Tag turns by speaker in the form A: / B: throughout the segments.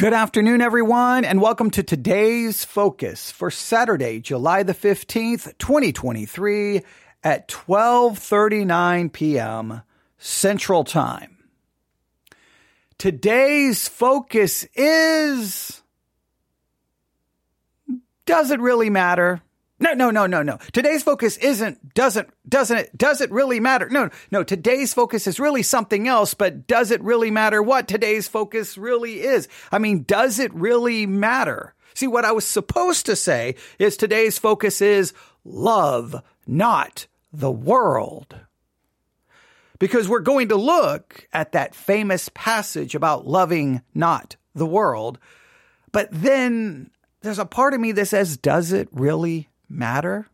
A: Good afternoon, everyone, and welcome to today's focus for Saturday, July the 15th, 2023 at 12:39 p.m. Central Time. Today's focus is does it really matter? No, no, no, no, no. Today's focus isn't, doesn't, doesn't it, does it really matter? No, no, today's focus is really something else, but does it really matter what today's focus really is? I mean, does it really matter? See, what I was supposed to say is today's focus is love, not the world. Because we're going to look at that famous passage about loving not the world. But then there's a part of me that says, does it really matter?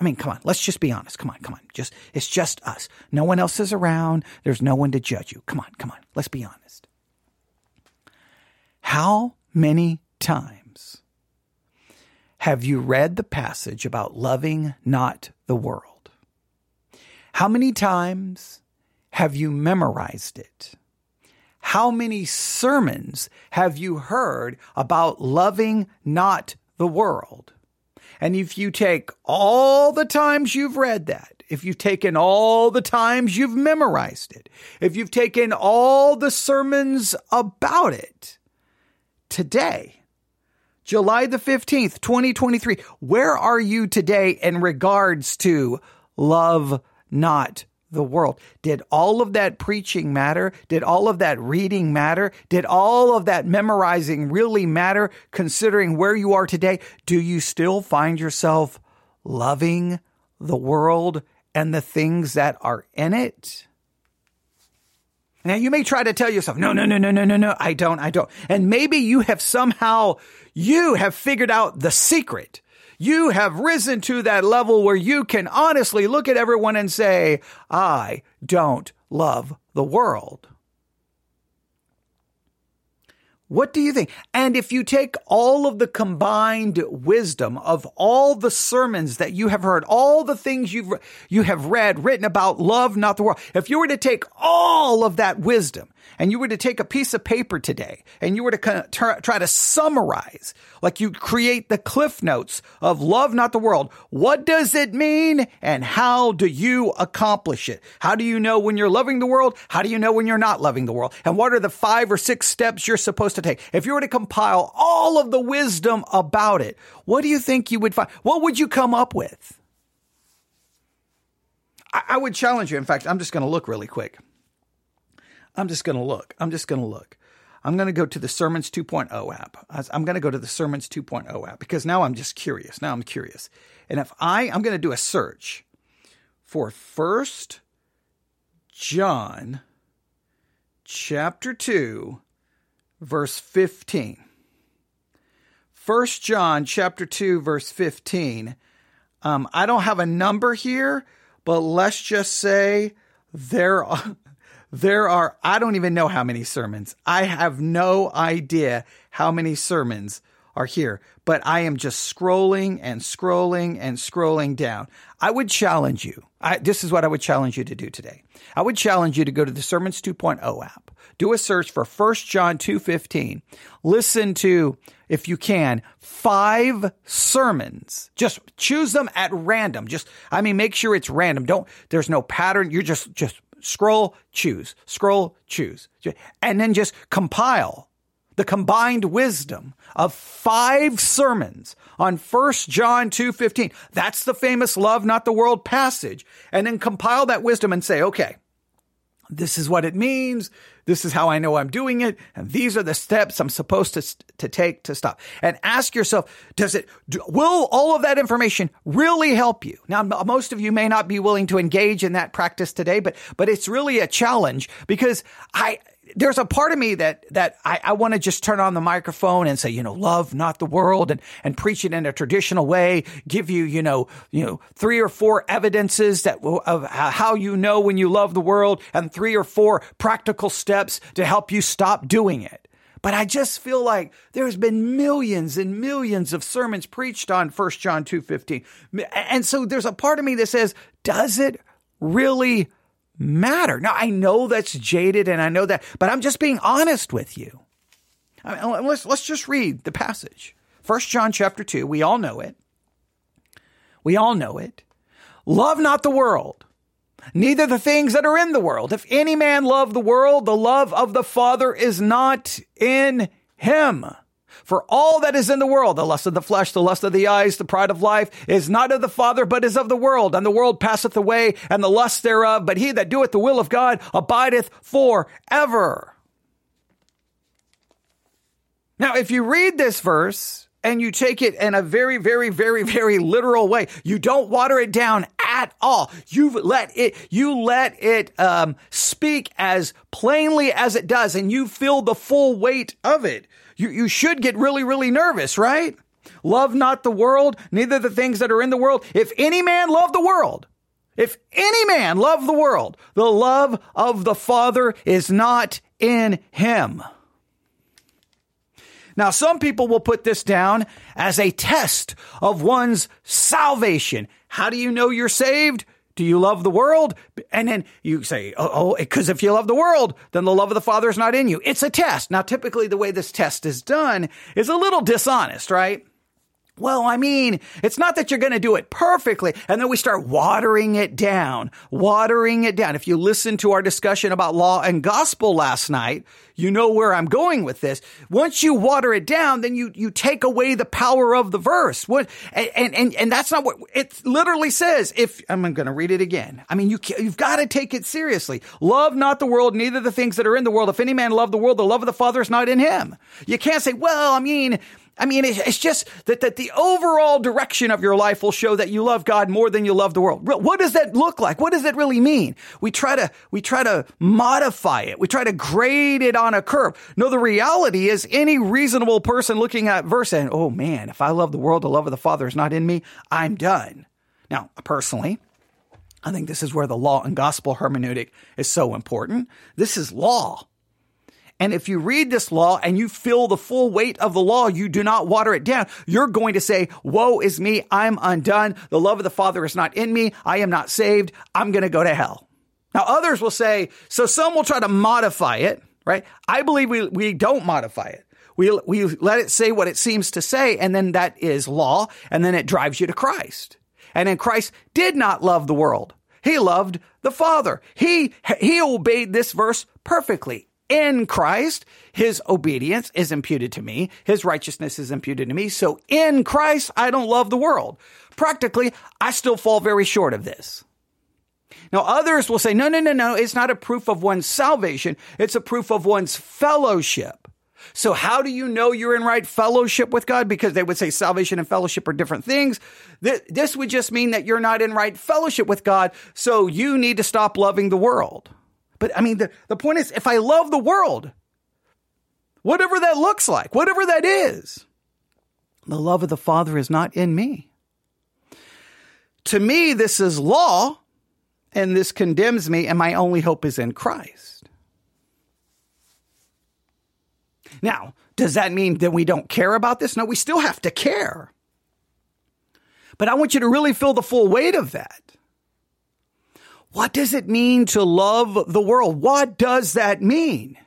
A: I mean, come on, let's just be honest. Come on, come on. Just, it's just us. No one else is around. There's no one to judge you. Come on, come on. Let's be honest. How many times have you read the passage about loving not the world? How many times have you memorized it? How many sermons have you heard about loving not the world? And if you take all the times you've read that, if you've taken all the times you've memorized it, if you've taken all the sermons about it, today, July the 15th, 2023, where are you today in regards to love not the world. Did all of that preaching matter? Did all of that reading matter? Did all of that memorizing really matter considering where you are today? Do you still find yourself loving the world and the things that are in it? Now you may try to tell yourself, no, no, no, no, no, no, no, I don't, I don't. And maybe you have somehow, you have figured out the secret you have risen to that level where you can honestly look at everyone and say, I don't love the world. What do you think? And if you take all of the combined wisdom of all the sermons that you have heard, all the things you've, you have read, written about love, not the world, if you were to take all of that wisdom and you were to take a piece of paper today and you were to kind of try to summarize, like you create the cliff notes of love, not the world. What does it mean? And how do you accomplish it? How do you know when you're loving the world? How do you know when you're not loving the world? And what are the five or six steps you're supposed to take? If you were to compile all of the wisdom about it, what do you think you would find? What would you come up with? I, I would challenge you. In fact, I'm just going to look really quick. I'm just going to look. I'm just going to look. I'm going to go to the Sermons 2.0 app. I'm going to go to the Sermons 2.0 app because now I'm just curious. Now I'm curious. And if I, I'm going to do a search for First John chapter 2, verse 15. First John chapter 2, verse 15. Um, I don't have a number here, but let's just say there are, there are, I don't even know how many sermons. I have no idea how many sermons are here, but I am just scrolling and scrolling and scrolling down. I would challenge you. I, this is what I would challenge you to do today. I would challenge you to go to the Sermons 2.0 app. Do a search for 1 John 2.15. Listen to, if you can, five sermons. Just choose them at random. Just, I mean, make sure it's random. Don't, there's no pattern. You're just, just scroll, choose, scroll, choose, and then just compile the combined wisdom of five sermons on 1 John 2:15. That's the famous love not the world passage. And then compile that wisdom and say, "Okay, this is what it means. This is how I know I'm doing it. And these are the steps I'm supposed to, to take to stop. And ask yourself, does it, do, will all of that information really help you? Now, most of you may not be willing to engage in that practice today, but, but it's really a challenge because I, there's a part of me that that I, I want to just turn on the microphone and say, you know, love not the world and and preach it in a traditional way. Give you, you know, you know, three or four evidences that of how you know when you love the world, and three or four practical steps to help you stop doing it. But I just feel like there's been millions and millions of sermons preached on 1 John 2:15. And so there's a part of me that says, does it really matter. Now, I know that's jaded and I know that, but I'm just being honest with you. I mean, let's let's just read the passage. First John chapter 2, we all know it. We all know it. Love not the world, neither the things that are in the world. If any man love the world, the love of the Father is not in him. For all that is in the world, the lust of the flesh, the lust of the eyes, the pride of life, is not of the Father, but is of the world. And the world passeth away, and the lust thereof. But he that doeth the will of God abideth forever. Now, if you read this verse and you take it in a very, very, very, very literal way, you don't water it down at all. You let it, you let it um, speak as plainly as it does, and you feel the full weight of it you, you should get really, really nervous, right? Love not the world, neither the things that are in the world. If any man love the world, if any man love the world, the love of the Father is not in him. Now, some people will put this down as a test of one's salvation. How do you know you're saved? Do you love the world? And then you say, oh, because oh, if you love the world, then the love of the Father is not in you. It's a test. Now, typically the way this test is done is a little dishonest, right? Well, I mean, it's not that you're going to do it perfectly. And then we start watering it down, watering it down. If you listen to our discussion about law and gospel last night, you know where I'm going with this. Once you water it down, then you, you take away the power of the verse. What, and, and, and that's not what it literally says. If I'm going to read it again. I mean, you, you've got to take it seriously. Love not the world, neither the things that are in the world. If any man love the world, the love of the Father is not in him. You can't say, well, I mean, I mean, it's just that, that the overall direction of your life will show that you love God more than you love the world. What does that look like? What does that really mean? We try to, we try to modify it. We try to grade it on a curve. No, the reality is any reasonable person looking at verse and, oh man, if I love the world, the love of the Father is not in me, I'm done. Now, personally, I think this is where the law and gospel hermeneutic is so important. This is law. And if you read this law and you feel the full weight of the law, you do not water it down. You're going to say, woe is me. I'm undone. The love of the Father is not in me. I am not saved. I'm going to go to hell. Now others will say, so some will try to modify it, right? I believe we, we don't modify it. We, we let it say what it seems to say, and then that is law, and then it drives you to Christ. And then Christ did not love the world. He loved the Father. He, he obeyed this verse perfectly in Christ, his obedience is imputed to me. His righteousness is imputed to me. So in Christ, I don't love the world. Practically, I still fall very short of this. Now, others will say, no, no, no, no, it's not a proof of one's salvation. It's a proof of one's fellowship. So how do you know you're in right fellowship with God? Because they would say salvation and fellowship are different things. This would just mean that you're not in right fellowship with God. So you need to stop loving the world. But I mean, the, the point is, if I love the world, whatever that looks like, whatever that is, the love of the Father is not in me. To me, this is law, and this condemns me, and my only hope is in Christ. Now, does that mean that we don't care about this? No, we still have to care. But I want you to really feel the full weight of that. What does it mean to love the world? What does that mean?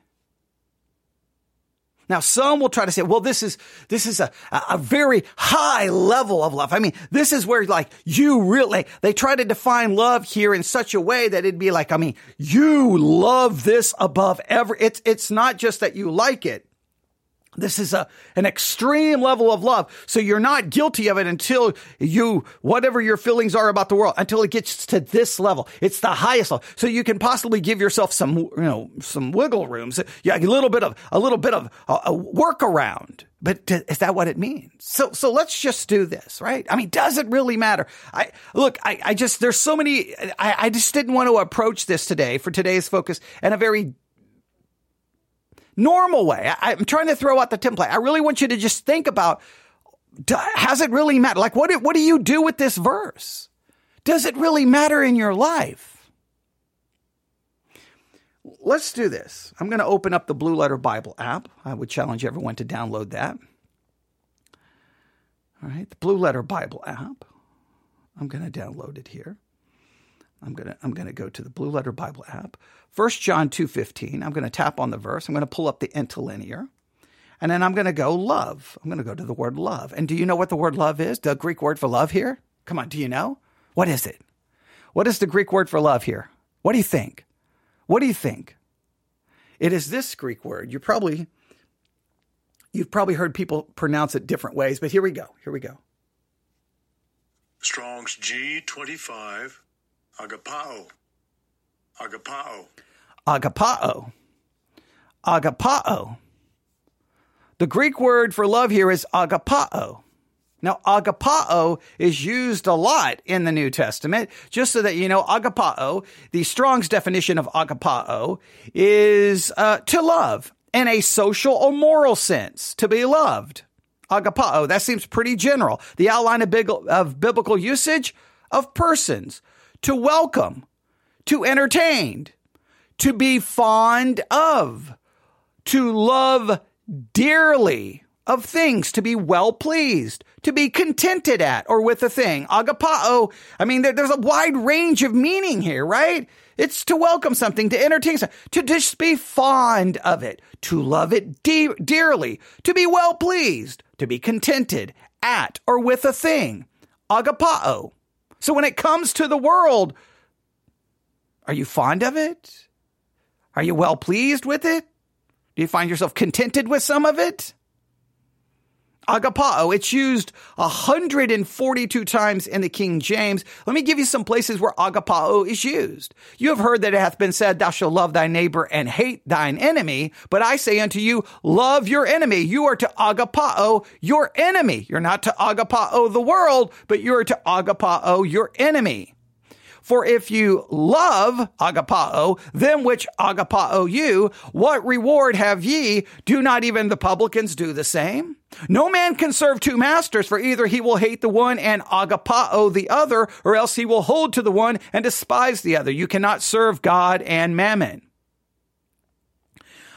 A: Now, some will try to say, well, this is, this is a, a very high level of love. I mean, this is where like you really, they try to define love here in such a way that it'd be like, I mean, you love this above ever. It's, it's not just that you like it. This is a, an extreme level of love. So you're not guilty of it until you, whatever your feelings are about the world, until it gets to this level. It's the highest level. So you can possibly give yourself some, you know, some wiggle rooms. Yeah, a little bit of, a little bit of a, a workaround. But is that what it means? So, so let's just do this, right? I mean, does it really matter? I, look, I, I just, there's so many, I, I just didn't want to approach this today for today's focus and a very normal way. I, am trying to throw out the template. I really want you to just think about, has it really matter? Like, what, what do you do with this verse? Does it really matter in your life? Let's do this. I'm going to open up the Blue Letter Bible app. I would challenge everyone to download that. All right, the Blue Letter Bible app. I'm going to download it here. I'm going to I'm going to go to the Blue Letter Bible app. 1 John 2:15. I'm going to tap on the verse. I'm going to pull up the interlinear. And then I'm going to go love. I'm going to go to the word love. And do you know what the word love is? The Greek word for love here? Come on, do you know? What is it? What is the Greek word for love here? What do you think? What do you think? It is this Greek word. You probably you've probably heard people pronounce it different ways, but here we go. Here we go.
B: Strong's G25 agapao. Agapao.
A: Agapao. Agapao. The Greek word for love here is agapao. Now, agapao is used a lot in the New Testament. Just so that you know, agapao, the Strong's definition of agapao, is uh, to love in a social or moral sense, to be loved. Agapao, that seems pretty general. The outline of, of biblical usage of persons, to welcome, to entertain, to be fond of, to love dearly of things, to be well pleased, to be contented at or with a thing. Agapao, I mean, there, there's a wide range of meaning here, right? It's to welcome something, to entertain something, to just be fond of it, to love it de- dearly, to be well pleased, to be contented at or with a thing. Agapao. So when it comes to the world, are you fond of it? Are you well pleased with it? Do you find yourself contented with some of it? Agapao, it's used 142 times in the King James. Let me give you some places where agapao is used. You have heard that it hath been said, thou shalt love thy neighbor and hate thine enemy. But I say unto you, love your enemy. You are to agapao your enemy. You're not to agapao the world, but you're to agapao your enemy. For if you love agapao, them which agapao you, what reward have ye? Do not even the publicans do the same? No man can serve two masters, for either he will hate the one and agapao the other, or else he will hold to the one and despise the other. You cannot serve God and mammon.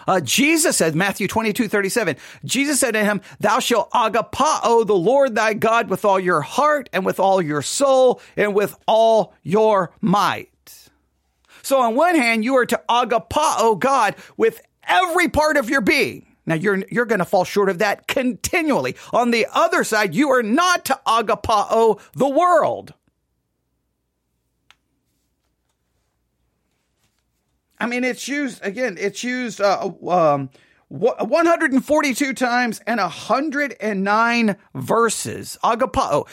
A: Uh, Jesus said, Matthew 22, 37, Jesus said to him, Thou shalt agapao the Lord thy God with all your heart and with all your soul and with all your might. So on one hand, you are to agapao God with every part of your being. Now you're you're going to fall short of that continually. On the other side, you are not to agapao the world. I mean, it's used again. It's used uh, um, 142 times and 109 verses. Agapao.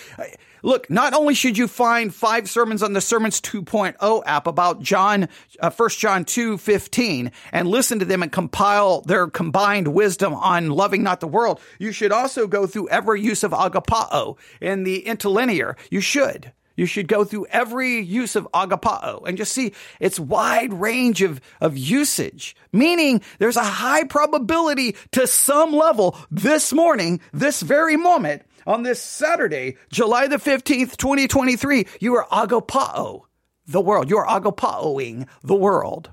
A: Look, not only should you find five sermons on the Sermons 2.0 app about John, uh, 1 John 2, 15 and listen to them and compile their combined wisdom on loving not the world, you should also go through every use of agapao in the interlinear. You should. You should go through every use of agapao and just see its wide range of, of usage, meaning there's a high probability to some level this morning, this very moment, on this Saturday, July the 15th, 2023, you are agapao the world. You are agapaoing the world.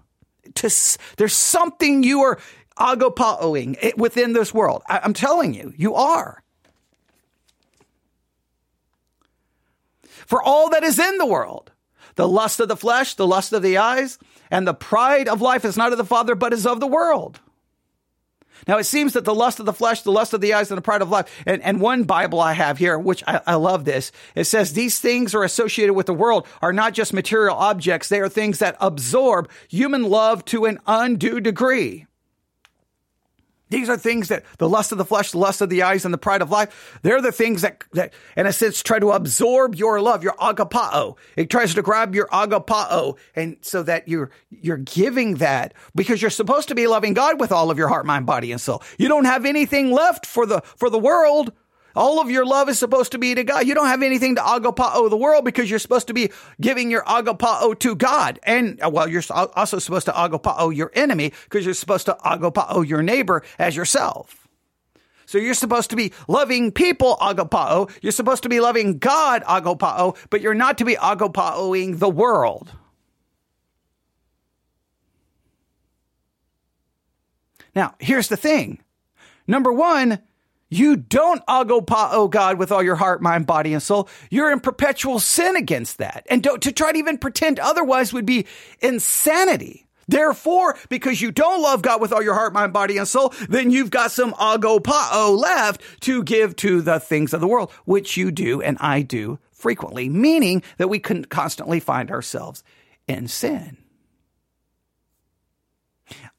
A: To, there's something you are agapaoing eh, within this world. I, I'm telling you, you are. For all that is in the world, the lust of the flesh, the lust of the eyes, and the pride of life is not of the Father, but is of the world. Now, it seems that the lust of the flesh, the lust of the eyes, and the pride of life, and, and one Bible I have here, which I, I love this, it says these things are associated with the world are not just material objects. They are things that absorb human love to an undue degree. These are things that the lust of the flesh, the lust of the eyes, and the pride of life, they're the things that, that, in a sense, try to absorb your love, your agapao. It tries to grab your agapao. And so that you're, you're giving that because you're supposed to be loving God with all of your heart, mind, body, and soul. You don't have anything left for the, for the world. All of your love is supposed to be to God. You don't have anything to agapao the world because you're supposed to be giving your agapao to God. And uh, well, you're also supposed to agapao your enemy because you're supposed to agapao your neighbor as yourself. So you're supposed to be loving people agapao. You're supposed to be loving God agapao, but you're not to be agapaoing the world. Now, here's the thing. Number one, you don't agapao oh God with all your heart, mind, body, and soul. You're in perpetual sin against that. And to try to even pretend otherwise would be insanity. Therefore, because you don't love God with all your heart, mind, body, and soul, then you've got some agapao oh, left to give to the things of the world, which you do and I do frequently, meaning that we can constantly find ourselves in sin.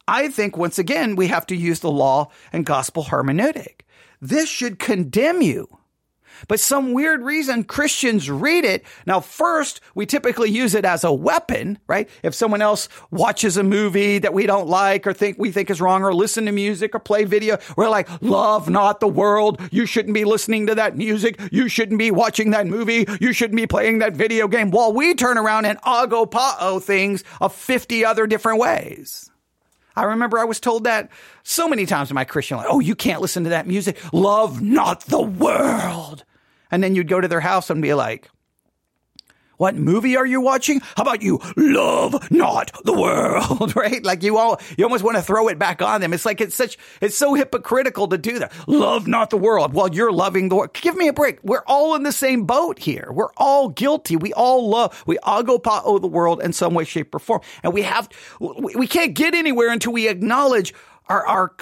A: I think once again, we have to use the law and gospel hermeneutic. This should condemn you but some weird reason Christians read it. Now, first, we typically use it as a weapon, right? If someone else watches a movie that we don't like or think we think is wrong or listen to music or play video, we're like, love not the world. You shouldn't be listening to that music. You shouldn't be watching that movie. You shouldn't be playing that video game. While we turn around and agapao things of 50 other different ways. I remember I was told that so many times in my Christian life. Oh, you can't listen to that music. Love not the world. And then you'd go to their house and be like, what movie are you watching? How about you love not the world, right? Like you all, you almost want to throw it back on them. It's like it's such, it's so hypocritical to do that. Love not the world while you're loving the world. Give me a break. We're all in the same boat here. We're all guilty. We all love, we agapao oh, the world in some way, shape, or form. And we have, we can't get anywhere until we acknowledge our, our,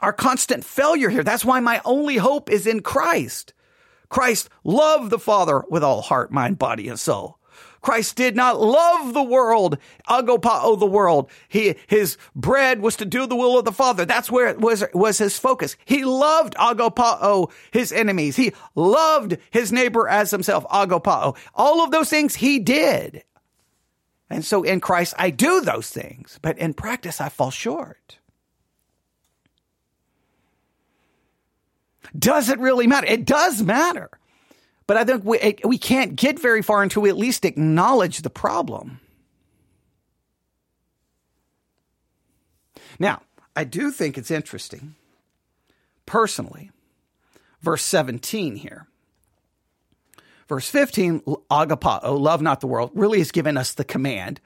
A: our constant failure here. That's why my only hope is in Christ. Christ loved the Father with all heart, mind, body, and soul. Christ did not love the world, agapao oh, the world. He, his bread was to do the will of the Father. That's where it was, was his focus. He loved agapao oh, his enemies. He loved his neighbor as himself, agapao. Oh. All of those things he did. And so in Christ, I do those things, but in practice, I fall short. Does it really matter? It does matter. But I think we, eh, we can't get very far until we at least acknowledge the problem. Now, I do think it's interesting, personally, verse 17 here. Verse 15, agapao, love not the world, really has given us the command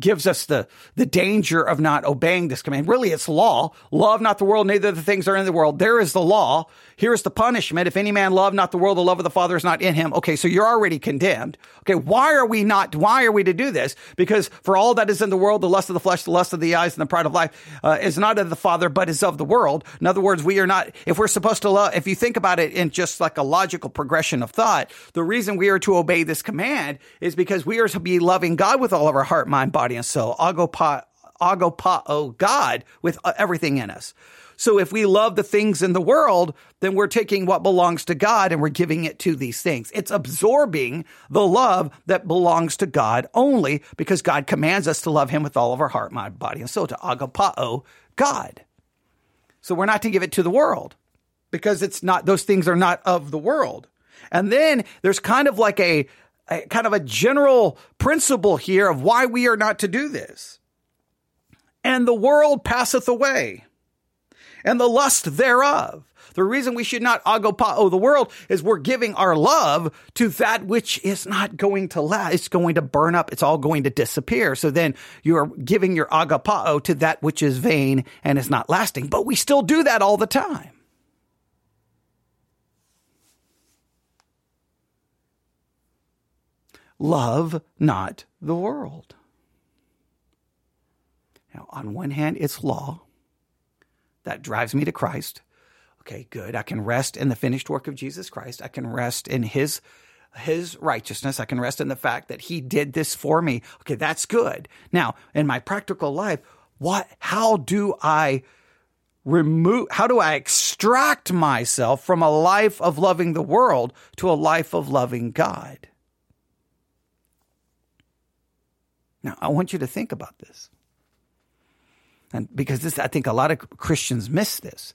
A: gives us the, the danger of not obeying this command. Really, it's law. Love not the world, neither the things are in the world. There is the law. Here's the punishment. If any man love not the world, the love of the Father is not in him. Okay, so you're already condemned. Okay, why are we not, why are we to do this? Because for all that is in the world, the lust of the flesh, the lust of the eyes, and the pride of life uh, is not of the Father, but is of the world. In other words, we are not, if we're supposed to love, if you think about it in just like a logical progression of thought, the reason we are to obey this command is because we are to be loving God with all of our heart, mind, body, and soul, agapao, agapao God with uh, everything in us. So if we love the things in the world, then we're taking what belongs to God and we're giving it to these things. It's absorbing the love that belongs to God only because God commands us to love him with all of our heart, mind, body, and soul, to agapao God. So we're not to give it to the world because it's not, those things are not of the world. And then there's kind of like a, a kind of a general principle here of why we are not to do this. And the world passeth away, and the lust thereof. The reason we should not agapao oh, the world is we're giving our love to that which is not going to last. It's going to burn up. It's all going to disappear. So then you're giving your agapao to that which is vain and is not lasting. But we still do that all the time. Love not the world. Now, on one hand, it's law that drives me to Christ. Okay, good. I can rest in the finished work of Jesus Christ. I can rest in his his righteousness. I can rest in the fact that he did this for me. Okay, that's good. Now, in my practical life, what how do I remove how do I extract myself from a life of loving the world to a life of loving God? Now, I want you to think about this. And because this, I think a lot of Christians miss this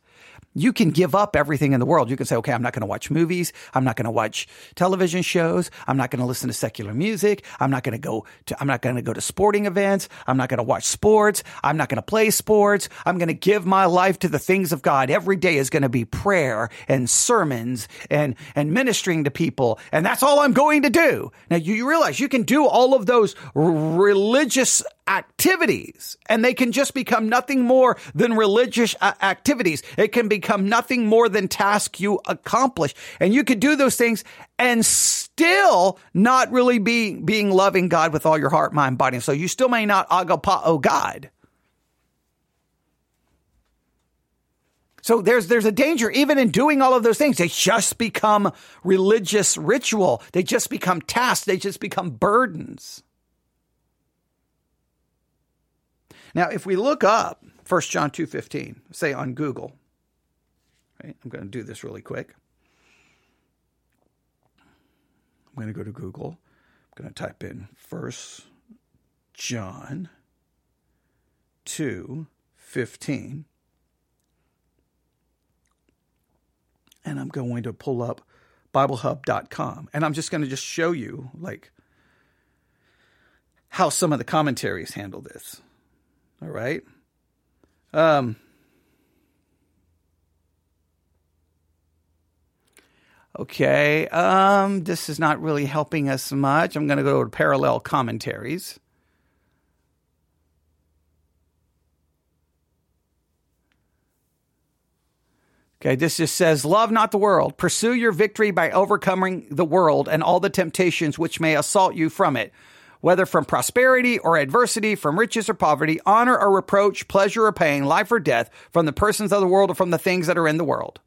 A: you can give up everything in the world. You can say, okay, I'm not going to watch movies. I'm not going to watch television shows. I'm not going to listen to secular music. I'm not going to go to, I'm not going to go to sporting events. I'm not going to watch sports. I'm not going to play sports. I'm going to give my life to the things of God. Every day is going to be prayer and sermons and, and ministering to people. And that's all I'm going to do. Now you realize you can do all of those religious activities and they can just become nothing more than religious uh, activities. It can become nothing more than task you accomplish. And you could do those things and still not really be being loving God with all your heart, mind, body, and. You still may not agapao God. So there's there's a danger even in doing all of those things. They just become religious ritual. They just become tasks. They just become burdens. Now, if we look up 1 John 2:15, say on Google, right? I'm going to do this really quick. I'm going to go to Google. I'm going to type in 1 John 2:15 and I'm going to pull up BibleHub.com. And I'm just going to just show you like how some of the commentaries handle this. All right. Um, okay. Um, this is not really helping us much. I'm going to go to parallel commentaries. Okay, this just says, Love not the world. Pursue your victory by overcoming the world and all the temptations which may assault you from it, whether from prosperity or adversity, from riches or poverty, honor or reproach, pleasure or pain, life or death, from the persons of the world or from the things that are in the world.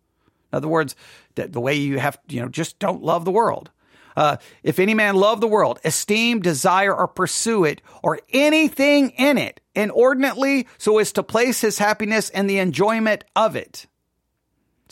A: In other words, the way you have, you know, just don't love the world. Uh, if any man love the world, esteem, desire, or pursue it, or anything in it, inordinately, so as to place his happiness in the enjoyment of it.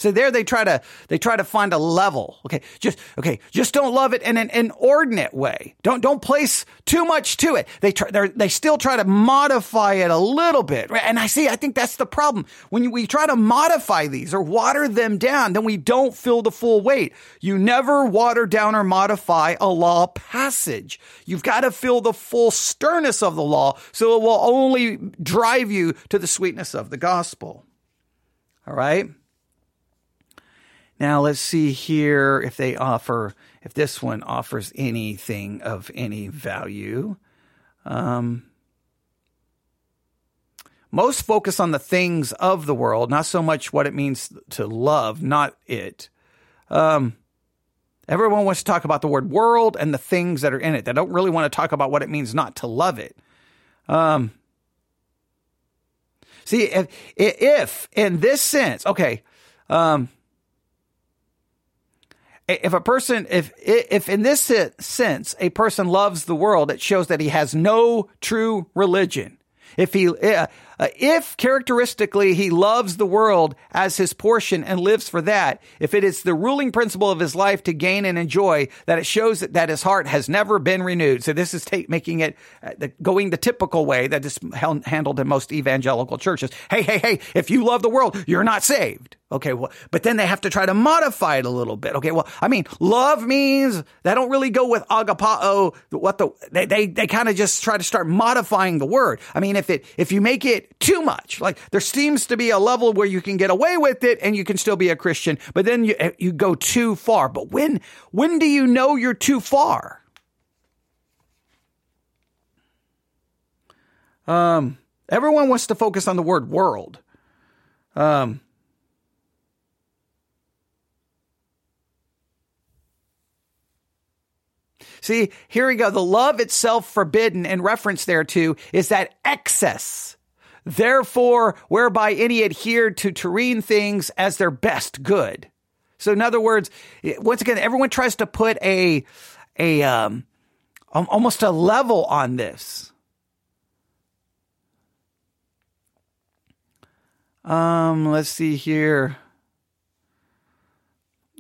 A: So there they try to they try to find a level. Okay, just okay, just don't love it in an inordinate way. Don't don't place too much to it. They try they still try to modify it a little bit. Right? And I see I think that's the problem. When we try to modify these or water them down, then we don't feel the full weight. You never water down or modify a law passage. You've got to feel the full sternness of the law so it will only drive you to the sweetness of the gospel. All right? Now let's see here if they offer, if this one offers anything of any value. Um, most focus on the things of the world, not so much what it means to love, not it. Um, everyone wants to talk about the word world and the things that are in it. They don't really want to talk about what it means not to love it. Um, see, if, if in this sense, okay, um, if a person if if in this sense a person loves the world it shows that he has no true religion. If he eh, uh, if characteristically he loves the world as his portion and lives for that, if it is the ruling principle of his life to gain and enjoy, that it shows that, that his heart has never been renewed. So this is ta- making it uh, the, going the typical way that is handled in most evangelical churches. Hey, hey, hey! If you love the world, you're not saved. Okay, well, but then they have to try to modify it a little bit. Okay, well, I mean, love means they don't really go with agapao. What the they they, they kind of just try to start modifying the word. I mean, if it if you make it too much, like there seems to be a level where you can get away with it and you can still be a Christian, but then you you go too far. But when when do you know you're too far? Um, everyone wants to focus on the word world. Um, See, here we go. The love itself forbidden in reference thereto is that excess. Therefore, whereby any adhere to terrene things as their best good. So, in other words, once again, everyone tries to put a, a, um, almost a level on this. Um, let's see here.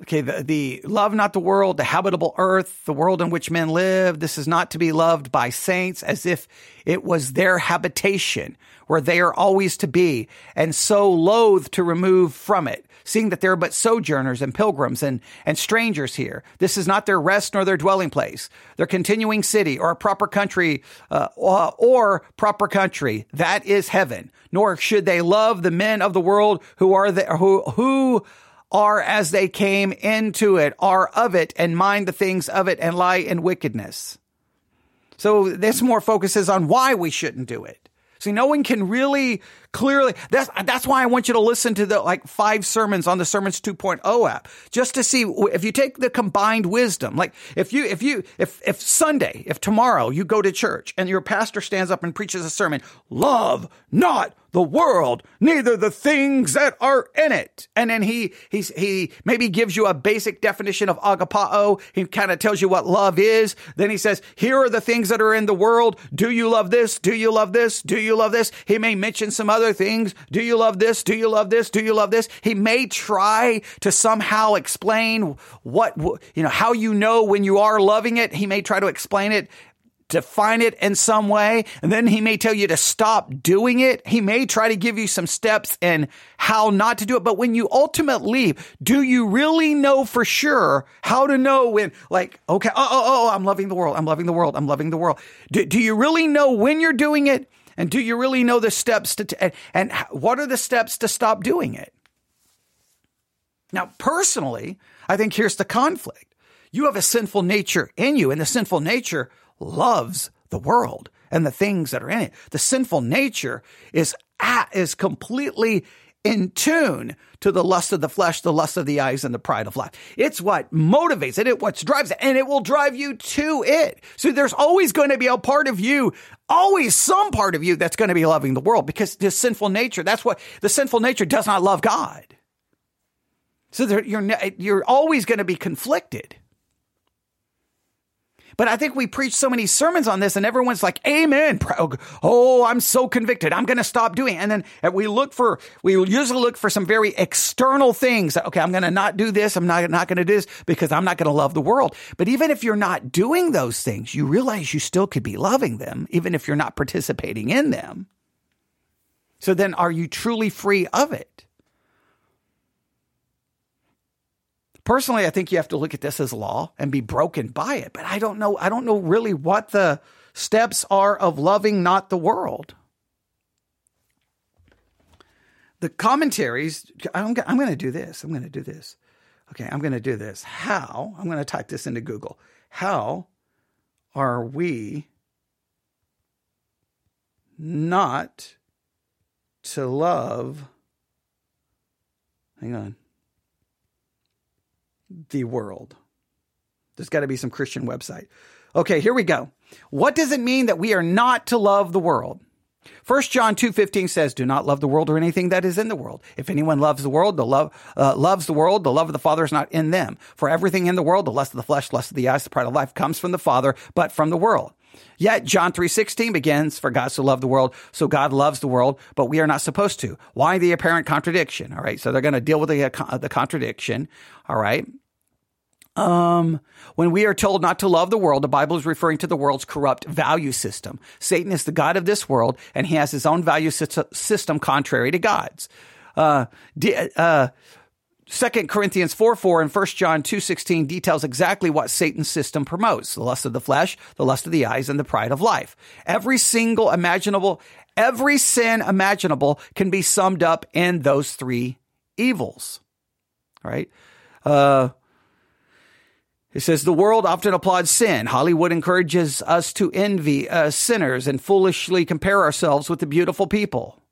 A: Okay, the, the love not the world, the habitable earth, the world in which men live. This is not to be loved by saints as if it was their habitation where they are always to be and so loath to remove from it, seeing that they're but sojourners and pilgrims and, and strangers here. This is not their rest nor their dwelling place, their continuing city or a proper country, uh, or, or proper country. That is heaven. Nor should they love the men of the world who are the, who, who, are as they came into it, are of it, and mind the things of it, and lie in wickedness. So this more focuses on why we shouldn't do it. See, no one can really clearly. That's, that's why I want you to listen to the like five sermons on the Sermons 2.0 app, just to see if you take the combined wisdom, like if you, if you, if, if Sunday, if tomorrow you go to church and your pastor stands up and preaches a sermon, love not the world, neither the things that are in it. And then he, he's, he maybe gives you a basic definition of agapao. He kind of tells you what love is. Then he says, here are the things that are in the world. Do you love this? Do you love this? Do you love this? He may mention some other things. Do you love this? Do you love this? Do you love this? He may try to somehow explain what, you know, how you know when you are loving it. He may try to explain it define it in some way, and then he may tell you to stop doing it. He may try to give you some steps in how not to do it. But when you ultimately leave, do you really know for sure how to know when, like, okay, oh, oh, oh, I'm loving the world. I'm loving the world. I'm loving the world. Do, do you really know when you're doing it? And do you really know the steps to, t- and, and what are the steps to stop doing it? Now, personally, I think here's the conflict. You have a sinful nature in you, and the sinful nature loves the world and the things that are in it. The sinful nature is is completely in tune to the lust of the flesh, the lust of the eyes, and the pride of life. It's what motivates it, it what drives it, and it will drive you to it. So there's always going to be a part of you, always some part of you that's going to be loving the world because the sinful nature, that's what the sinful nature does not love God. So there, you're, you're always going to be conflicted. But I think we preach so many sermons on this and everyone's like, amen. Oh, oh, I'm so convicted. I'm going to stop doing. It. And then we look for, we usually look for some very external things. Okay. I'm going to not do this. I'm not, not going to do this because I'm not going to love the world. But even if you're not doing those things, you realize you still could be loving them, even if you're not participating in them. So then are you truly free of it? Personally, I think you have to look at this as law and be broken by it. But I don't know. I don't know really what the steps are of loving not the world. The commentaries, I'm, I'm going to do this. I'm going to do this. Okay, I'm going to do this. How? I'm going to type this into Google. How are we not to love? Hang on the world. There's got to be some Christian website. Okay, here we go. What does it mean that we are not to love the world? 1 John 2:15 says, "Do not love the world or anything that is in the world. If anyone loves the world, the love uh, loves the world, the love of the Father is not in them. For everything in the world, the lust of the flesh, lust of the eyes, the pride of life, comes from the Father, but from the world." Yet John 3:16 begins, "For God so loved the world, so God loves the world, but we are not supposed to." Why the apparent contradiction? All right, so they're going to deal with the uh, the contradiction. All right. Um, when we are told not to love the world, the Bible is referring to the world's corrupt value system. Satan is the God of this world, and he has his own value system contrary to God's. Uh, uh, 2 Corinthians 4 4 and 1 John two sixteen details exactly what Satan's system promotes the lust of the flesh, the lust of the eyes, and the pride of life. Every single imaginable, every sin imaginable can be summed up in those three evils. All right? Uh, it says the world often applauds sin. Hollywood encourages us to envy uh, sinners and foolishly compare ourselves with the beautiful people.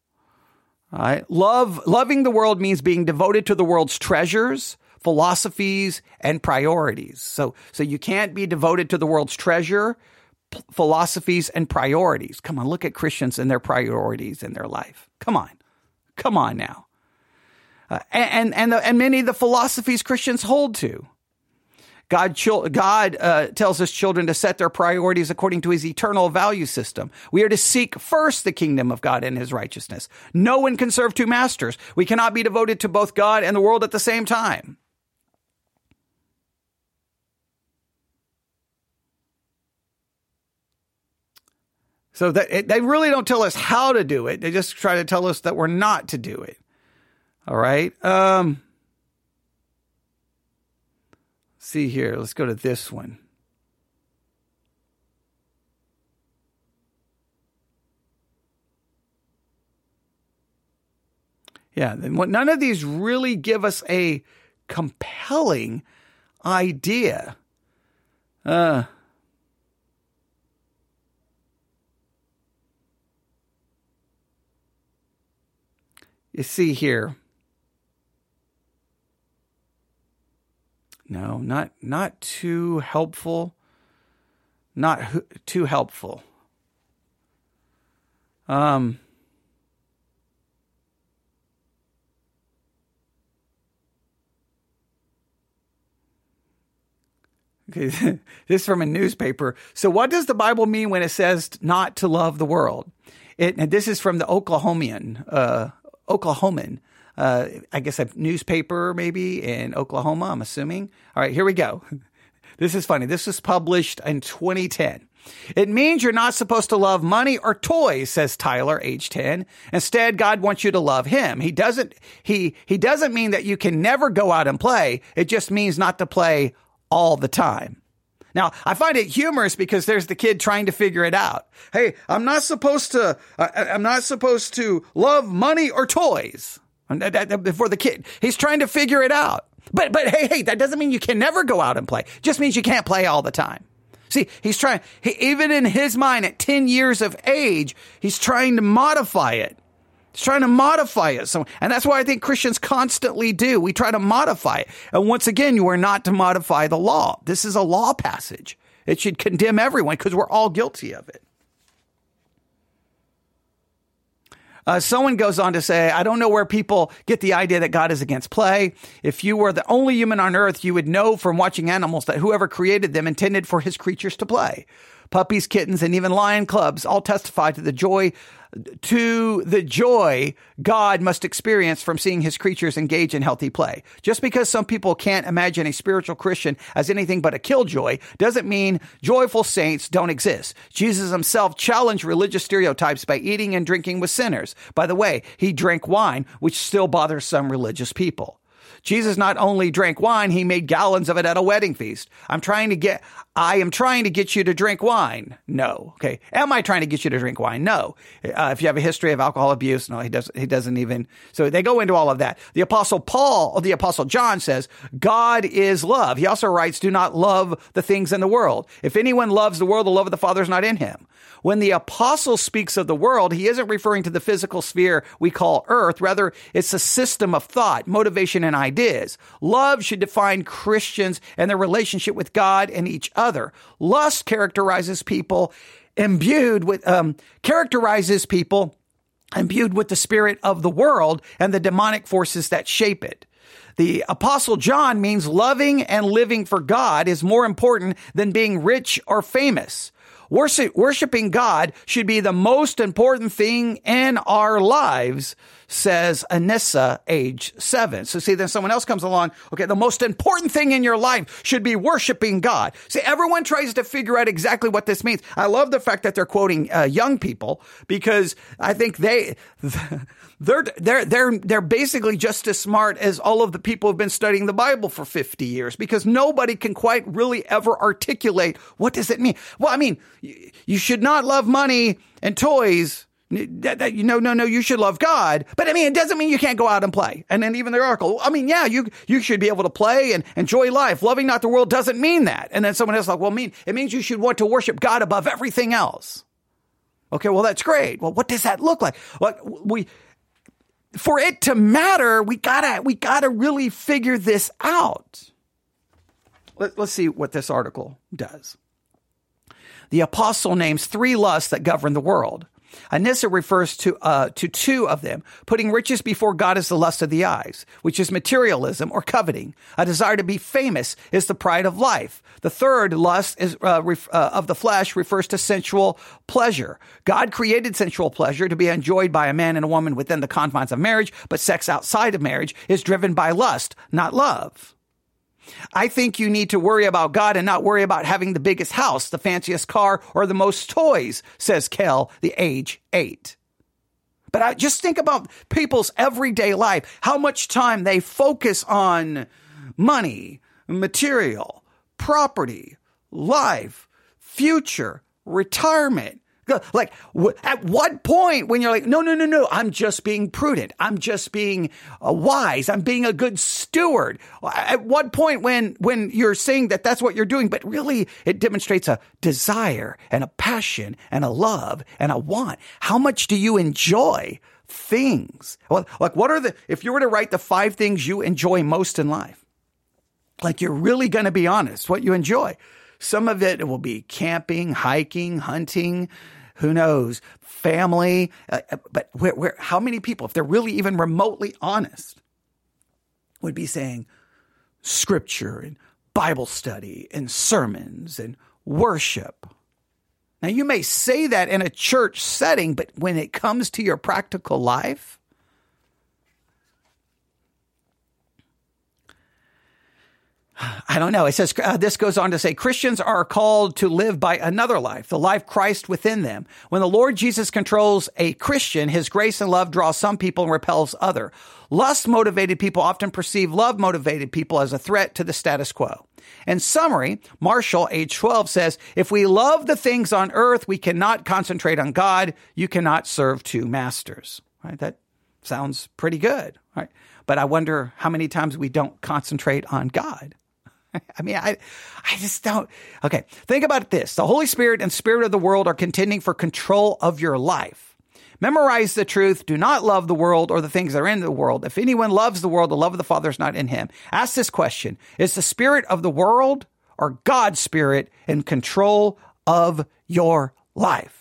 A: All right. Love, loving the world means being devoted to the world's treasures, philosophies, and priorities. So, so you can't be devoted to the world's treasure, p- philosophies, and priorities. Come on, look at Christians and their priorities in their life. Come on. Come on now. Uh, and, and, the, and many of the philosophies Christians hold to. God, God uh, tells his children to set their priorities according to his eternal value system. We are to seek first the kingdom of God and his righteousness. No one can serve two masters. We cannot be devoted to both God and the world at the same time. So that, they really don't tell us how to do it. They just try to tell us that we're not to do it. All right. Um, see here. Let's go to this one. Yeah, none of these really give us a compelling idea. Uh, you see here. No, not not too helpful. Not too helpful. Um Okay, this is from a newspaper. So, what does the Bible mean when it says not to love the world? It, and this is from the Oklahomian, uh, Oklahoman, uh, I guess a newspaper maybe in Oklahoma, I'm assuming. All right, here we go. This is funny. This was published in 2010. It means you're not supposed to love money or toys, says Tyler, age 10. Instead, God wants you to love him. He doesn't, he, he doesn't mean that you can never go out and play. It just means not to play all the time. Now, I find it humorous because there's the kid trying to figure it out. Hey, I'm not supposed to, I'm not supposed to love money or toys. Uh, For the kid, he's trying to figure it out. But, but hey, hey, that doesn't mean you can never go out and play. Just means you can't play all the time. See, he's trying, he, even in his mind at 10 years of age, he's trying to modify it. He's trying to modify it. So, and that's why I think Christians constantly do. We try to modify it. And once again, you are not to modify the law. This is a law passage. It should condemn everyone because we're all guilty of it. Uh, someone goes on to say, I don't know where people get the idea that God is against play. If you were the only human on earth, you would know from watching animals that whoever created them intended for his creatures to play. Puppies, kittens, and even lion cubs all testify to the joy to the joy God must experience from seeing his creatures engage in healthy play. Just because some people can't imagine a spiritual Christian as anything but a killjoy doesn't mean joyful saints don't exist. Jesus himself challenged religious stereotypes by eating and drinking with sinners. By the way, he drank wine, which still bothers some religious people. Jesus not only drank wine, he made gallons of it at a wedding feast. I'm trying to get, I am trying to get you to drink wine. No. Okay. Am I trying to get you to drink wine? No. Uh, if you have a history of alcohol abuse, no, he doesn't, he doesn't even, so they go into all of that. The apostle Paul, or the apostle John says, God is love. He also writes, do not love the things in the world. If anyone loves the world, the love of the Father is not in him. When the apostle speaks of the world, he isn't referring to the physical sphere we call earth. Rather, it's a system of thought, motivation, and ideas. Love should define Christians and their relationship with God and each other. Lust characterizes people imbued with, um, characterizes people imbued with the spirit of the world and the demonic forces that shape it. The apostle John means loving and living for God is more important than being rich or famous. Worship, worshiping God should be the most important thing in our lives, says Anissa, age seven. So see, then someone else comes along. Okay, the most important thing in your life should be worshiping God. See, everyone tries to figure out exactly what this means. I love the fact that they're quoting uh, young people because I think they, they're, they're, they're, they're basically just as smart as all of the people who've been studying the Bible for 50 years because nobody can quite really ever articulate what does it mean? Well, I mean, you should not love money and toys. That, that, you know, no, no, you should love God. But I mean, it doesn't mean you can't go out and play. And then even the article, I mean, yeah, you, you should be able to play and enjoy life. Loving not the world doesn't mean that. And then someone else like, well, mean, it means you should want to worship God above everything else. Okay. Well, that's great. Well, what does that look like? Well, we, for it to matter, we gotta, we gotta really figure this out. Let, let's see what this article does. The apostle names three lusts that govern the world. Anissa refers to, uh, to two of them. Putting riches before God is the lust of the eyes, which is materialism or coveting. A desire to be famous is the pride of life. The third lust is, uh, ref, uh, of the flesh refers to sensual pleasure. God created sensual pleasure to be enjoyed by a man and a woman within the confines of marriage, but sex outside of marriage is driven by lust, not love. I think you need to worry about God and not worry about having the biggest house, the fanciest car, or the most toys, says Kel, the age eight. But I just think about people's everyday life, how much time they focus on money, material, property, life, future, retirement, like, at what point when you're like, no, no, no, no, I'm just being prudent. I'm just being uh, wise. I'm being a good steward. At what point when, when you're saying that that's what you're doing, but really it demonstrates a desire and a passion and a love and a want. How much do you enjoy things. Well, like what are the, if you were to write the five things you enjoy most in life, like you're really going to be honest, what you enjoy. Some of it will be camping, hiking, hunting, who knows, family. Uh, uh, but where, where, how many people, if they're really even remotely honest, would be saying scripture and Bible study and sermons and worship? Now, you may say that in a church setting, but when it comes to your practical life, I don't know. It says, uh, this goes on to say, Christians are called to live by another life, the life Christ within them. When the Lord Jesus controls a Christian, his grace and love draws some people and repels other. Lust motivated people often perceive love motivated people as a threat to the status quo. In summary, Marshall, age 12, says, if we love the things on earth, we cannot concentrate on God. You cannot serve two masters. Right? That sounds pretty good. Right? But I wonder how many times we don't concentrate on God. I mean, I, I just don't. Okay. Think about this. The Holy Spirit and Spirit of the world are contending for control of your life. Memorize the truth. Do not love the world or the things that are in the world. If anyone loves the world, the love of the Father is not in him. Ask this question. Is the spirit of the world or God's spirit in control of your life?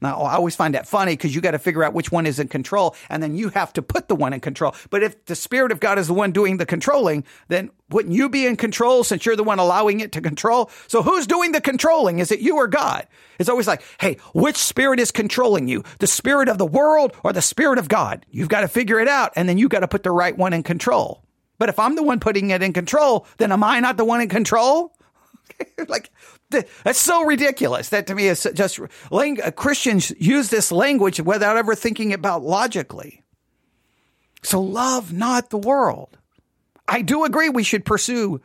A: Now, I always find that funny because you got to figure out which one is in control and then you have to put the one in control. But if the Spirit of God is the one doing the controlling, then wouldn't you be in control since you're the one allowing it to control? So who's doing the controlling? Is it you or God? It's always like, hey, which spirit is controlling you? The spirit of the world or the spirit of God? You've got to figure it out and then you've got to put the right one in control. But if I'm the one putting it in control, then am I not the one in control? like that's so ridiculous. That to me is just uh, Christians use this language without ever thinking about logically. So love not the world. I do agree we should pursue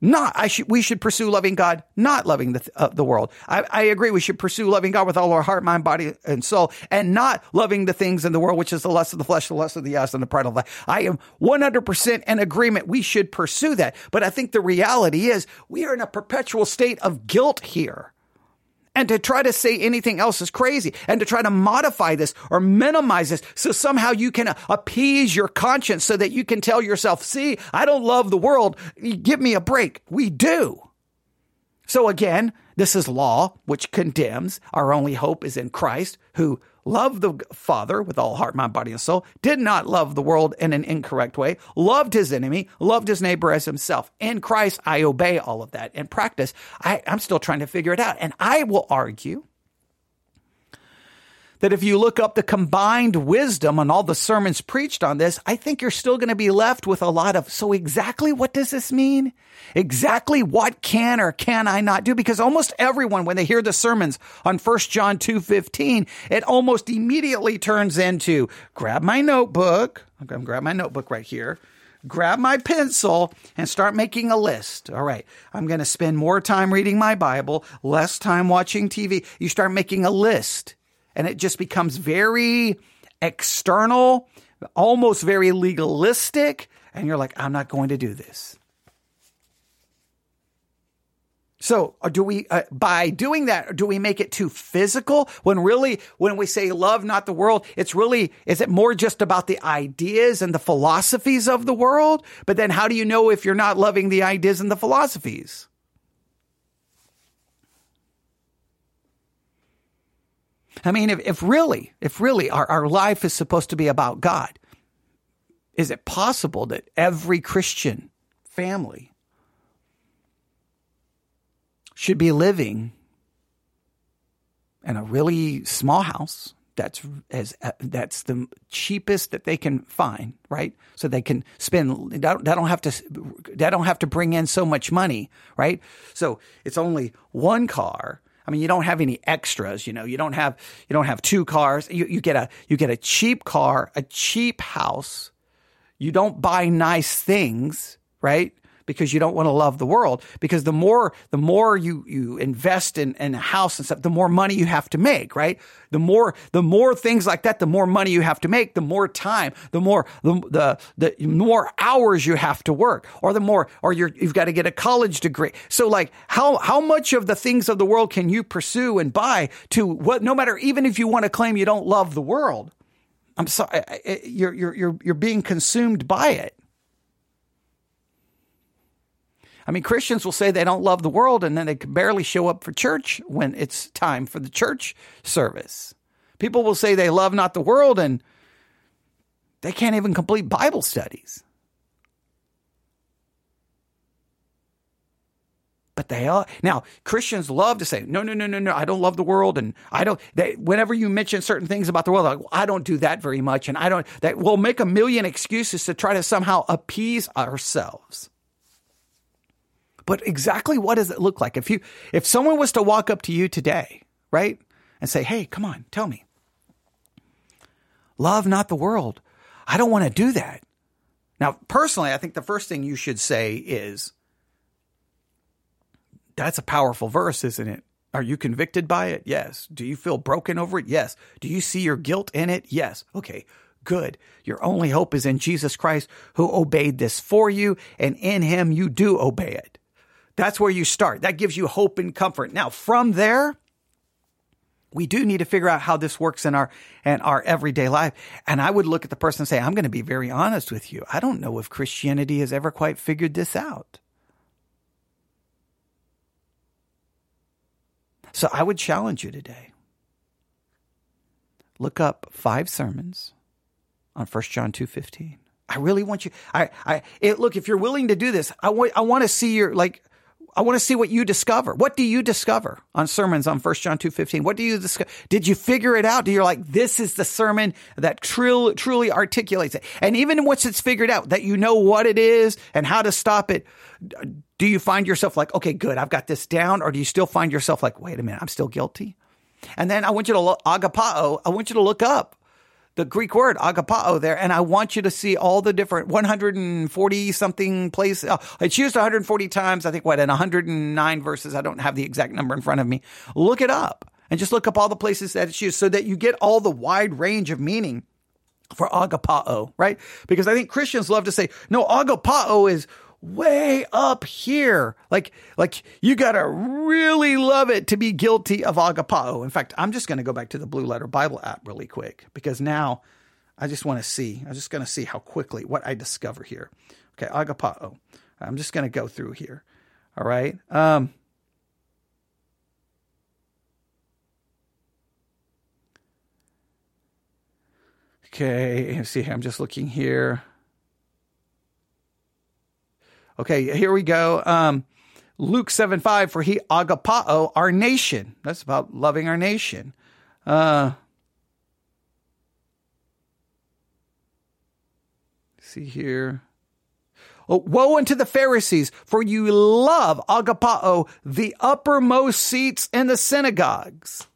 A: not, I should, we should pursue loving God, not loving the, uh, the world. I, I agree. We should pursue loving God with all our heart, mind, body, and soul, and not loving the things in the world, which is the lust of the flesh, the lust of the eyes, and the pride of life. I am 100% in agreement. We should pursue that. But I think the reality is we are in a perpetual state of guilt here. And to try to say anything else is crazy. And to try to modify this or minimize this so somehow you can appease your conscience so that you can tell yourself, see, I don't love the world. Give me a break. We do. So again, this is law, which condemns. Our only hope is in Christ, who loved the Father with all heart, mind, body, and soul, did not love the world in an incorrect way, loved his enemy, loved his neighbor as himself. In Christ, I obey all of that. In practice, I, I'm still trying to figure it out. And I will argue that if you look up the combined wisdom on all the sermons preached on this, I think you're still going to be left with a lot of, so exactly what does this mean? Exactly what can or can I not do? Because almost everyone, when they hear the sermons on 1 John 2.15, it almost immediately turns into grab my notebook. I'm going to grab my notebook right here grab my pencil and start making a list. All right. I'm going to spend more time reading my Bible, less time watching TV. You start making a list and it just becomes very external, almost very legalistic. And you're like, I'm not going to do this. So, uh, do we, uh, by doing that, do we make it too physical when really, when we say love, not the world, it's really, is it more just about the ideas and the philosophies of the world? But then how do you know if you're not loving the ideas and the philosophies? I mean, if, if really, if really our, our life is supposed to be about God, is it possible that every Christian family should be living in a really small house that's as uh, that's the cheapest that they can find, right? So they can spend. They don't, they don't have to. They don't have to bring in so much money, right? So it's only one car I mean, you don't have any extras, you know, you don't have, you don't have two cars. You, you get a, you get a cheap car, a cheap house. You don't buy nice things, right? Because you don't want to love the world. Because the more the more you you invest in, in a house and stuff, the more money you have to make, right? The more the more things like that, the more money you have to make, the more time, the more the the, the more hours you have to work, or the more or you're you've got to get a college degree. So like how how much of the things of the world can you pursue and buy to what no matter even if you want to claim you don't love the world, I'm sorry, you're, you're, you're, you're being consumed by it. I mean, Christians will say they don't love the world and then they can barely show up for church when it's time for the church service. People will say they love not the world and they can't even complete Bible studies. But they are now Christians love to say, no, no, no, no, no, I don't love the world. And I don't, they, whenever you mention certain things about the world, like, well, I don't do that very much. And I don't, that we'll make a million excuses to try to somehow appease ourselves. But exactly what does it look like? If you, if someone was to walk up to you today, right? And say, Hey, come on, tell me. Love not the world. I don't want to do that. Now, personally, I think the first thing you should say is, that's a powerful verse, isn't it? Are you convicted by it? Yes. Do you feel broken over it? Yes. Do you see your guilt in it? Yes. Okay, good. Your only hope is in Jesus Christ who obeyed this for you, and in him you do obey it. That's where you start. That gives you hope and comfort. Now, from there, we do need to figure out how this works in our in our everyday life. And I would look at the person and say, I'm going to be very honest with you. I don't know if Christianity has ever quite figured this out. So I would challenge you today. Look up five sermons on 1 John 2:15. I really want you I I it, look if you're willing to do this, I want I want to see your like I want to see what you discover. What do you discover on sermons on 1 John 2:15? What do you discover? Did you figure it out? Do you're like this is the sermon that truly truly articulates it? And even once it's figured out that you know what it is and how to stop it, do you find yourself like, okay, good, I've got this down? Or do you still find yourself like, wait a minute, I'm still guilty? And then I want you to look, agapao, I want you to look up the Greek word agapao there, and I want you to see all the different 140 something places. Oh, uh, it's used 140 times, I think, what, in 109 verses. I don't have the exact number in front of me. Look it up and just look up all the places that it's used so that you get all the wide range of meaning for agapao, right? Because I think Christians love to say, no, agapao is way up here. Like, like you gotta really love it to be guilty of agapao. In fact, I'm just gonna go back to the Blue Letter Bible app really quick because now I just want to see. I'm just gonna see how quickly what I discover here. Okay, agapao. I'm just gonna go through here. All right. Um, okay, see, I'm just looking here. Okay, here we go. Um, Luke 7 5, for he agapao our nation. That's about loving our nation. Uh, see here. Oh, woe unto the Pharisees, for you love agapao, the uppermost seats in the synagogues.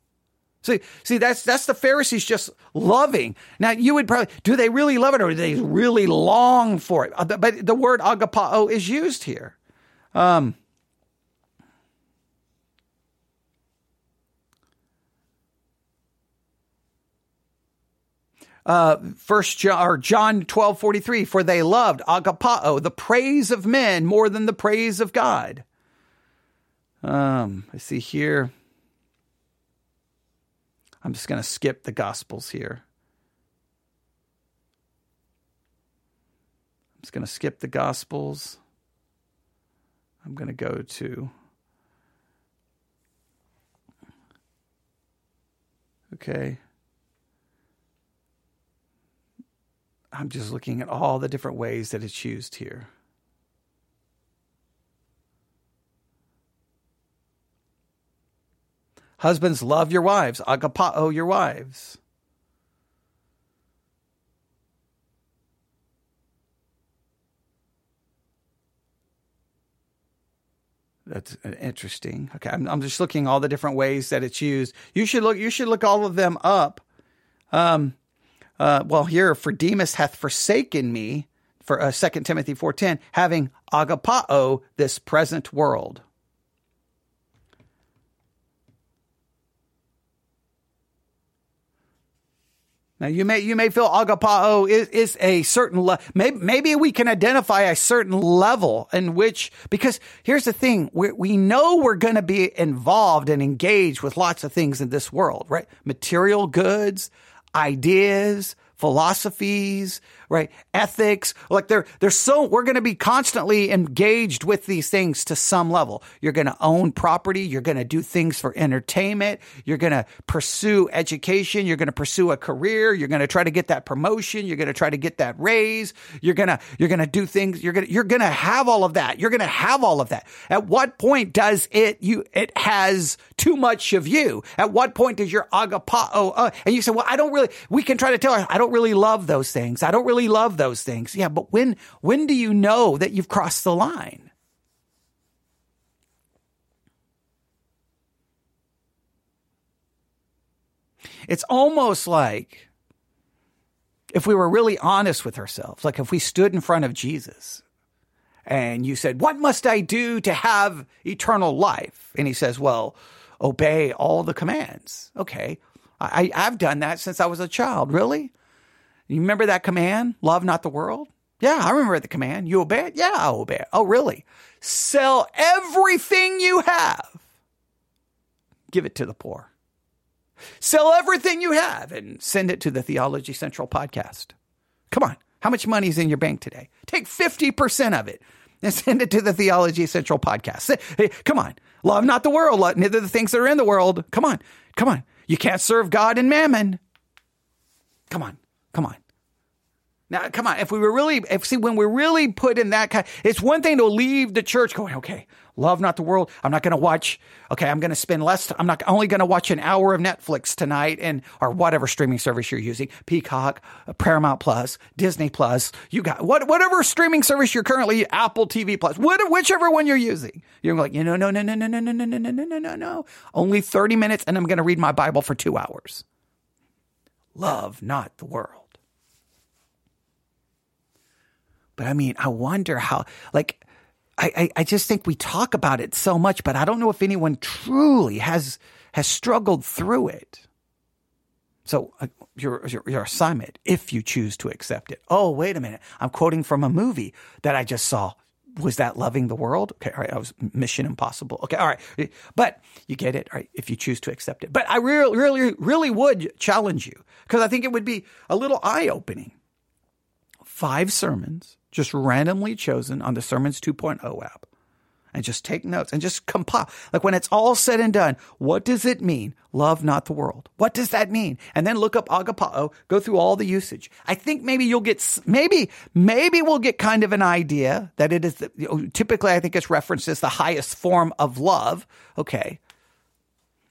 A: See, see, that's that's the Pharisees just loving. Now, you would probably do they really love it, or do they really long for it? Uh, but the word agapao is used here. Um, uh, First John, or John twelve forty three, for they loved agapao, the praise of men, more than the praise of God. Um, I see here. I'm just going to skip the Gospels here. I'm just going to skip the Gospels. I'm going to go to. Okay. I'm just looking at all the different ways that it's used here. Husbands, love your wives. Agapao your wives. That's interesting. Okay, I'm, I'm, just looking all the different ways that it's used. You should look. You should look all of them up. Um, uh, well, here for Demas hath forsaken me for uh, 2 Timothy four ten, having agapao this present world. Now you may you may feel agapao is, is a certain le- maybe maybe we can identify a certain level in which because here's the thing we we know we're going to be involved and engaged with lots of things in this world right? Material goods ideas philosophies, right? Ethics. Like they're, they're so, we're going to be constantly engaged with these things to some level. You're going to own property. You're going to do things for entertainment. You're going to pursue education. You're going to pursue a career. You're going to try to get that promotion. You're going to try to get that raise. You're going to, you're going to do things. You're going to, you're going to have all of that. You're going to have all of that. At what point does it, you, it has too much of you? At what point does your agapao, uh, and you say, well, I don't really, we can try to tell her, I don't really love those things. I don't really love those things. Yeah, but when, when do you know that you've crossed the line? It's almost like if we were really honest with ourselves, like if we stood in front of Jesus and you said, What must I do to have eternal life? And he says, Well, obey all the commands. Okay. I, I've done that since I was a child. Really? You remember that command? Love not the world? Yeah, I remember the command. You obey it? Yeah, I obey it. Oh, really? Sell everything you have. Give it to the poor. Sell everything you have and send it to the Theology Central podcast. Come on. How much money is in your bank today? Take 50% of it and send it to the Theology Central podcast. Hey, come on. Love not the world, neither the things that are in the world. Come on. Come on. You can't serve God and mammon. Come on. Come on. Now, come on. If we were really, if see, when we're really put in that kind, it's one thing to leave the church going, okay, love not the world. I'm not going to watch. Okay, I'm going to spend less. I'm not only going to watch an hour of Netflix tonight and or whatever streaming service you're using, Peacock, Paramount Plus, Disney Plus. You got what, whatever streaming service you're currently Apple TV Plus, what, whichever one you're using. You're like, you know, no, no, no, no, no, no, no, no, no, no, no, no. Only 30 minutes, and I'm going to read my Bible for two hours. Love not the world. But I mean, I wonder how, like, I, I, I just think we talk about it so much, but I don't know if anyone truly has, has struggled through it. So uh, your, your, your assignment, if you choose to accept it. Oh, wait a minute. I'm quoting from a movie that I just saw. Was that loving the world? Okay. All right. I was Mission Impossible. Okay. All right. But you get it. Right. If you choose to accept it. But I really, really, really would challenge you because I think it would be a little eye opening. Five sermons just randomly chosen on the Sermons 2.0 app and just take notes and just compile. Like when it's all said and done, what does it mean? Love not the world. What does that mean? And then look up agapao, go through all the usage. I think maybe you'll get, maybe, maybe we'll get kind of an idea that it is, typically I think it's referenced as the highest form of love. Okay.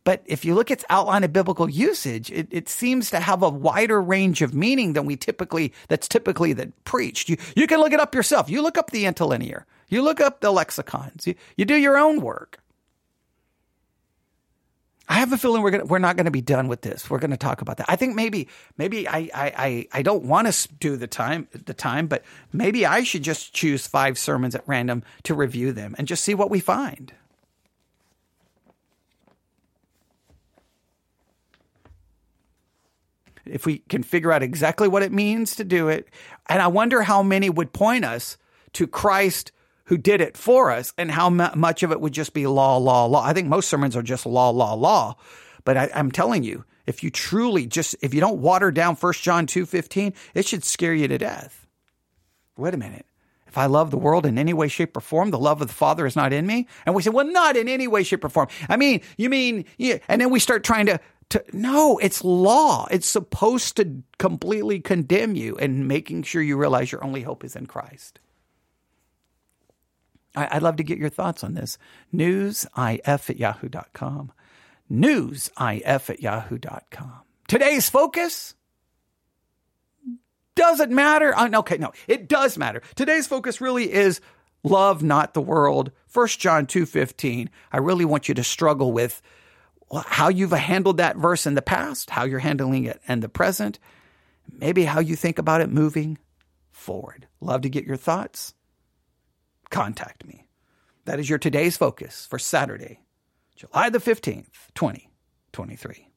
A: But if you look at its outline of biblical usage, it, it seems to have a wider range of meaning than we typically, that's typically that preached. You, you can look it up yourself. You look up the interlinear. You look up the lexicons. You, you do your own work. I have a feeling we're gonna, we're not going to be done with this. We're going to talk about that. I think maybe maybe I I I don't want to do the time the time, but maybe I should just choose five sermons at random to review them and just see what we find. If we can figure out exactly what it means to do it. And I wonder how many would point us to Christ who did it for us and how much of it would just be law, law, law. I think most sermons are just law, law, law. But I, am telling you, if you truly just, if you don't water down 1 John 2.15, it should scare you to death. Wait a minute. If I love the world in any way, shape, or form, the love of the Father is not in me. And we say, well, not in any way, shape, or form. I mean, you mean, yeah. And then we start trying to to, no, it's law. It's supposed to completely condemn you and making sure you realize your only hope is in Christ. I, would love to get your thoughts on this. Newsif at yahoo.com. Newsif at yahoo.com. Today's focus doesn't matter. Uh, okay, no, it does matter. Today's focus really is love not the world. 1 John 2:15. I really want you to struggle with how you've handled that verse in the past, how you're handling it in the present, maybe how you think about it moving forward. Love to get your thoughts. Contact me. That is your today's focus for Saturday, July the 15th, 2023.